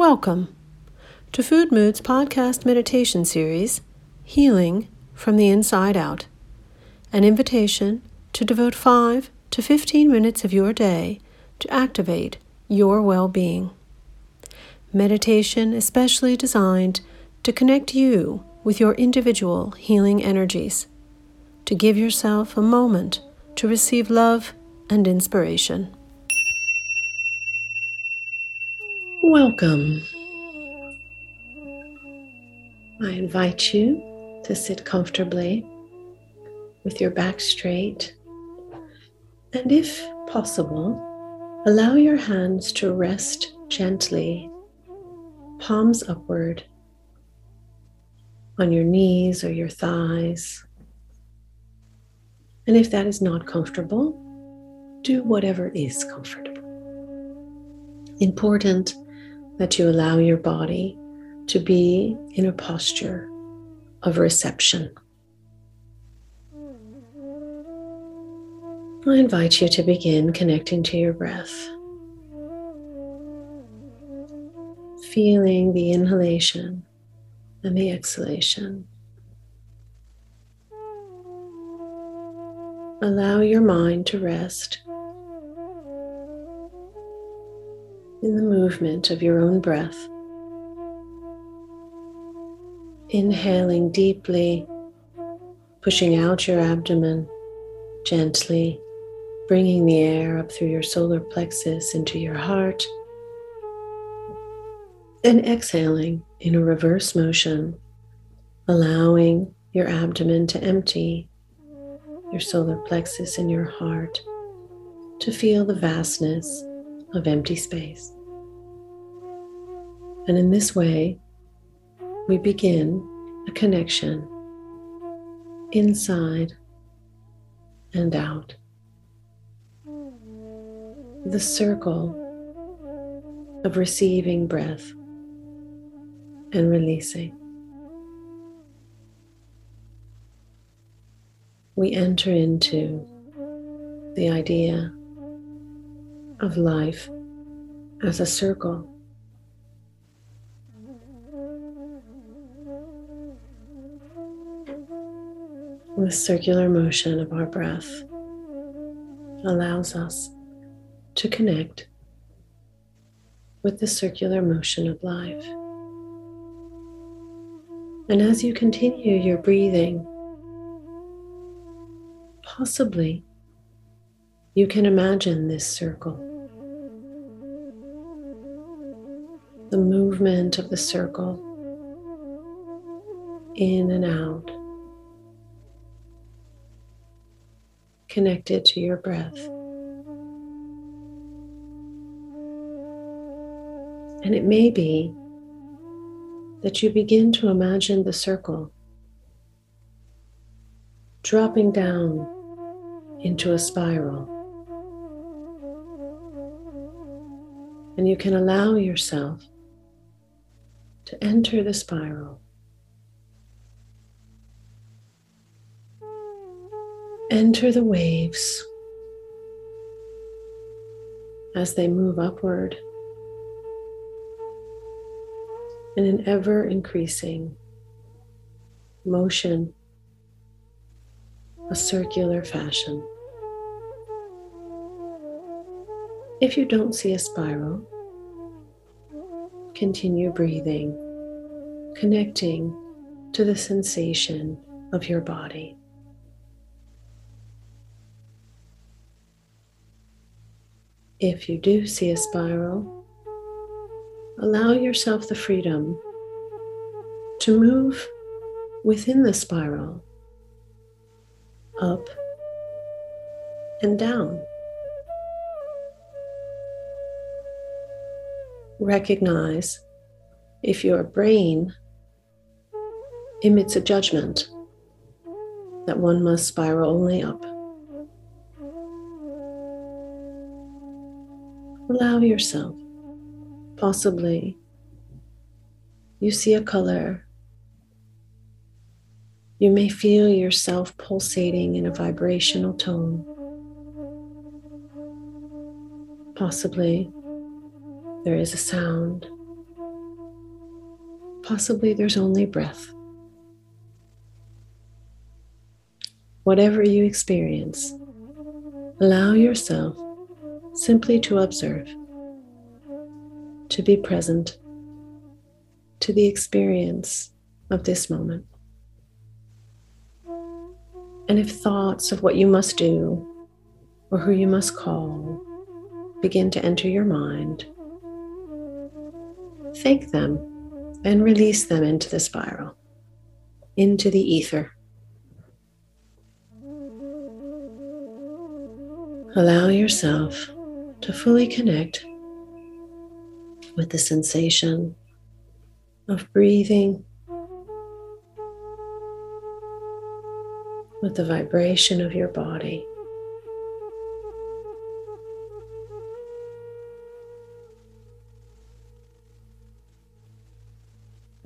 Welcome to Food Moods podcast meditation series, Healing from the Inside Out. An invitation to devote 5 to 15 minutes of your day to activate your well being. Meditation especially designed to connect you with your individual healing energies, to give yourself a moment to receive love and inspiration. Welcome. I invite you to sit comfortably with your back straight, and if possible, allow your hands to rest gently, palms upward, on your knees or your thighs. And if that is not comfortable, do whatever is comfortable. Important that you allow your body to be in a posture of reception. I invite you to begin connecting to your breath. Feeling the inhalation and the exhalation. Allow your mind to rest in the movement of your own breath. Inhaling deeply, pushing out your abdomen gently, bringing the air up through your solar plexus into your heart. And exhaling in a reverse motion, allowing your abdomen to empty, your solar plexus and your heart to feel the vastness of empty space. And in this way, we begin a connection inside and out. The circle of receiving breath and releasing. We enter into the idea of life as a circle. The circular motion of our breath allows us to connect with the circular motion of life. And as you continue your breathing, possibly you can imagine this circle. The movement of the circle in and out, connected to your breath. And it may be that you begin to imagine the circle dropping down into a spiral. And you can allow yourself to enter the spiral. Enter the waves as they move upward in an ever increasing motion, a circular fashion. If you don't see a spiral, continue breathing, connecting to the sensation of your body. If you do see a spiral, allow yourself the freedom to move within the spiral up and down. Recognize if your brain emits a judgment that one must spiral only up. Allow yourself Possibly you see a color. You may feel yourself pulsating in a vibrational tone. Possibly there is a sound Possibly there's only breath. Whatever you experience, allow yourself simply to observe, to be present to the experience of this moment. And if thoughts of what you must do or who you must call begin to enter your mind, thank them and release them into the spiral, into the ether. Allow yourself to fully connect with the sensation of breathing, with the vibration of your body.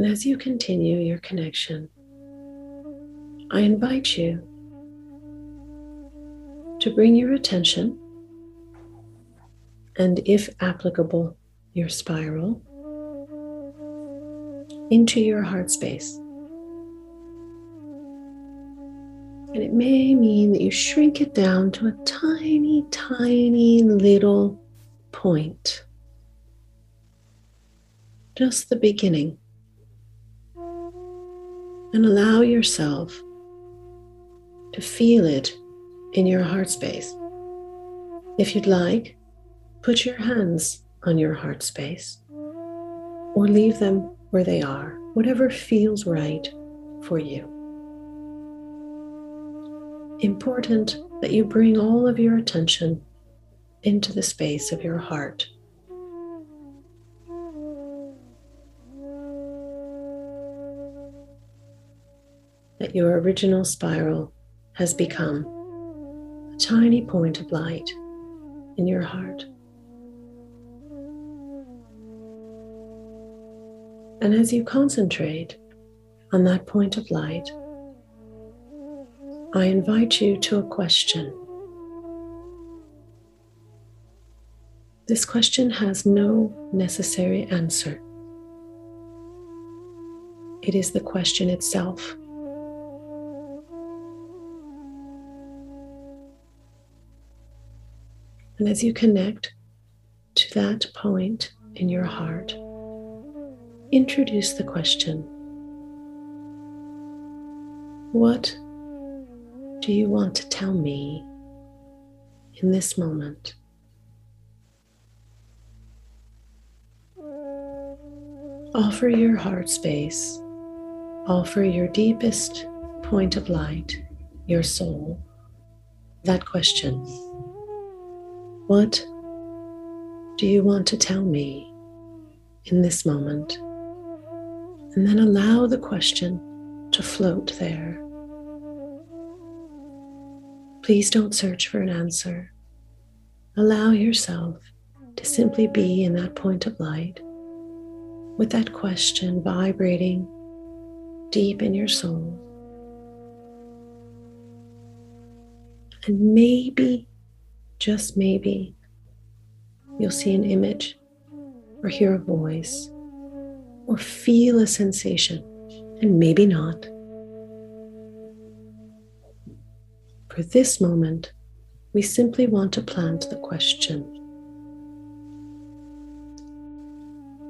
And as you continue your connection, I invite you to bring your attention and, if applicable, your spiral into your heart space. And it may mean that you shrink it down to a tiny, tiny little point. Just the beginning. And allow yourself to feel it in your heart space. If you'd like, put your hands on your heart space or leave them where they are, whatever feels right for you. Important that you bring all of your attention into the space of your heart. That your original spiral has become a tiny point of light in your heart. And as you concentrate on that point of light, I invite you to a question. This question has no necessary answer. It is the question itself. And as you connect to that point in your heart, introduce the question What do you want to tell me in this moment? Offer your heart space, offer your deepest point of light, your soul, that question What do you want to tell me in this moment? and then allow the question to float there. Please don't search for an answer. Allow yourself to simply be in that point of light with that question vibrating deep in your soul. And maybe, just maybe, you'll see an image or hear a voice or feel a sensation, and maybe not. For this moment, we simply want to plant the question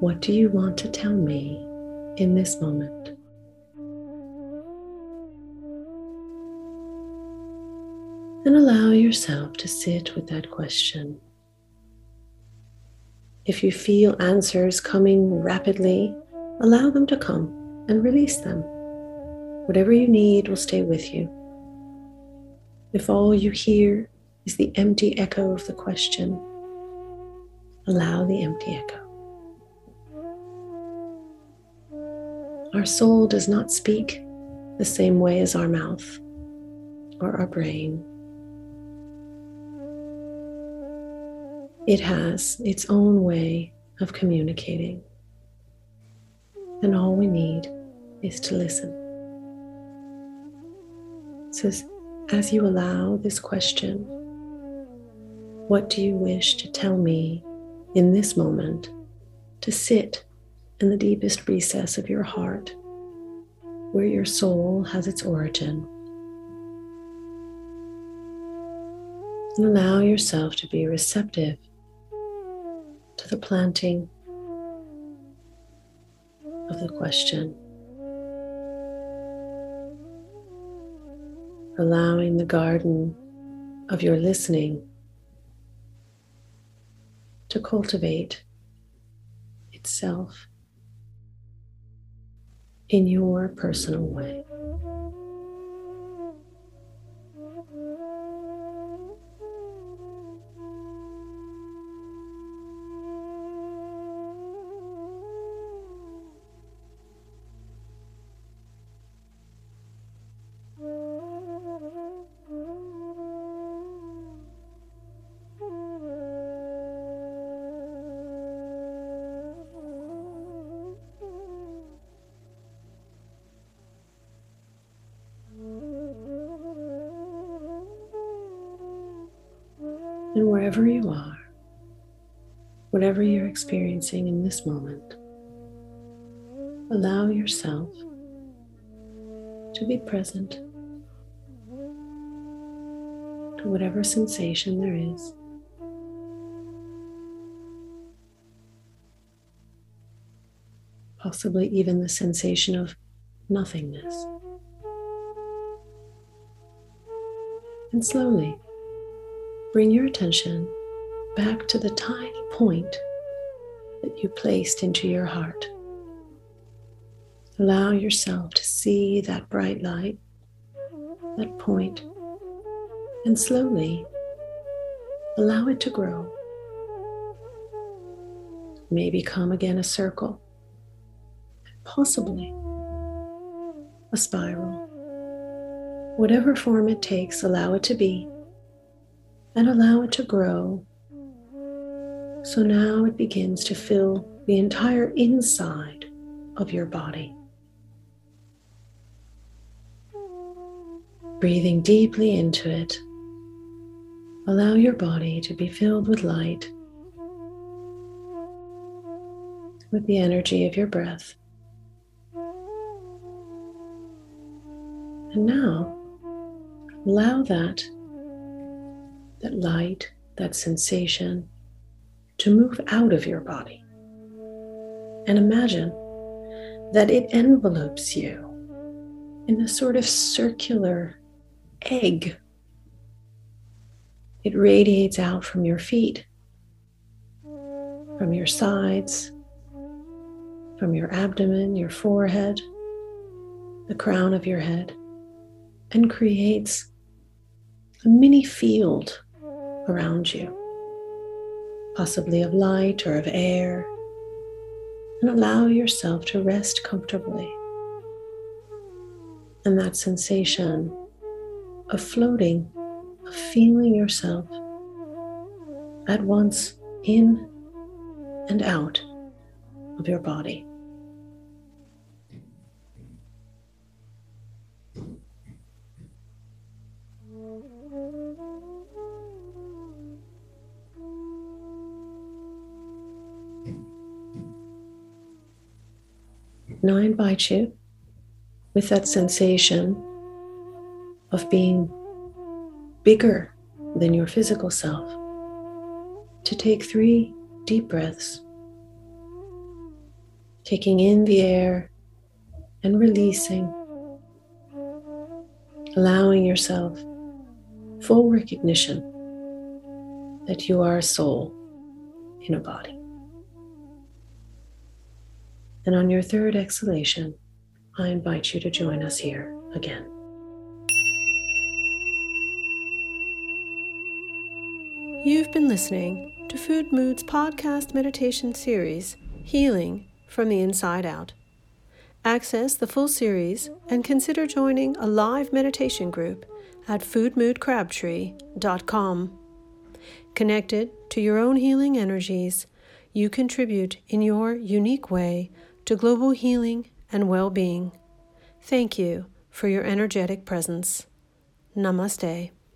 What do you want to tell me in this moment? And allow yourself to sit with that question. If you feel answers coming rapidly, allow them to come and release them. Whatever you need will stay with you. If all you hear is the empty echo of the question, allow the empty echo. Our soul does not speak the same way as our mouth or our brain. It has its own way of communicating and all we need is to listen. So, as you allow this question, what do you wish to tell me in this moment, to sit in the deepest recess of your heart, where your soul has its origin. And allow yourself to be receptive to the planting of the question. Allowing the garden of your listening to cultivate itself in your personal way. And wherever you are, whatever you're experiencing in this moment, allow yourself to be present to whatever sensation there is. Possibly even the sensation of nothingness. And slowly bring your attention back to the tiny point that you placed into your heart. Allow yourself to see that bright light, that point, and slowly allow it to grow. It may become again a circle, possibly a spiral. Whatever form it takes, allow it to be and allow it to grow. So now it begins to fill the entire inside of your body. Breathing deeply into it, allow your body to be filled with light, with the energy of your breath. And now, allow that that light, that sensation to move out of your body. And imagine that it envelopes you in a sort of circular egg. It radiates out from your feet, from your sides, from your abdomen, your forehead, the crown of your head, and creates a mini field around you, possibly of light or of air, and allow yourself to rest comfortably. And that sensation of floating, of feeling yourself at once in and out of your body. Now I invite you with that sensation of being bigger than your physical self to take three deep breaths, taking in the air and releasing, allowing yourself full recognition that you are a soul in a body. And on your third exhalation, I invite you to join us here again. You've been listening to Food Mood's podcast meditation series, Healing from the Inside Out. Access the full series and consider joining a live meditation group at foodmoodcrabtree.com. Connected to your own healing energies, you contribute in your unique way to global healing and well being. Thank you for your energetic presence. Namaste.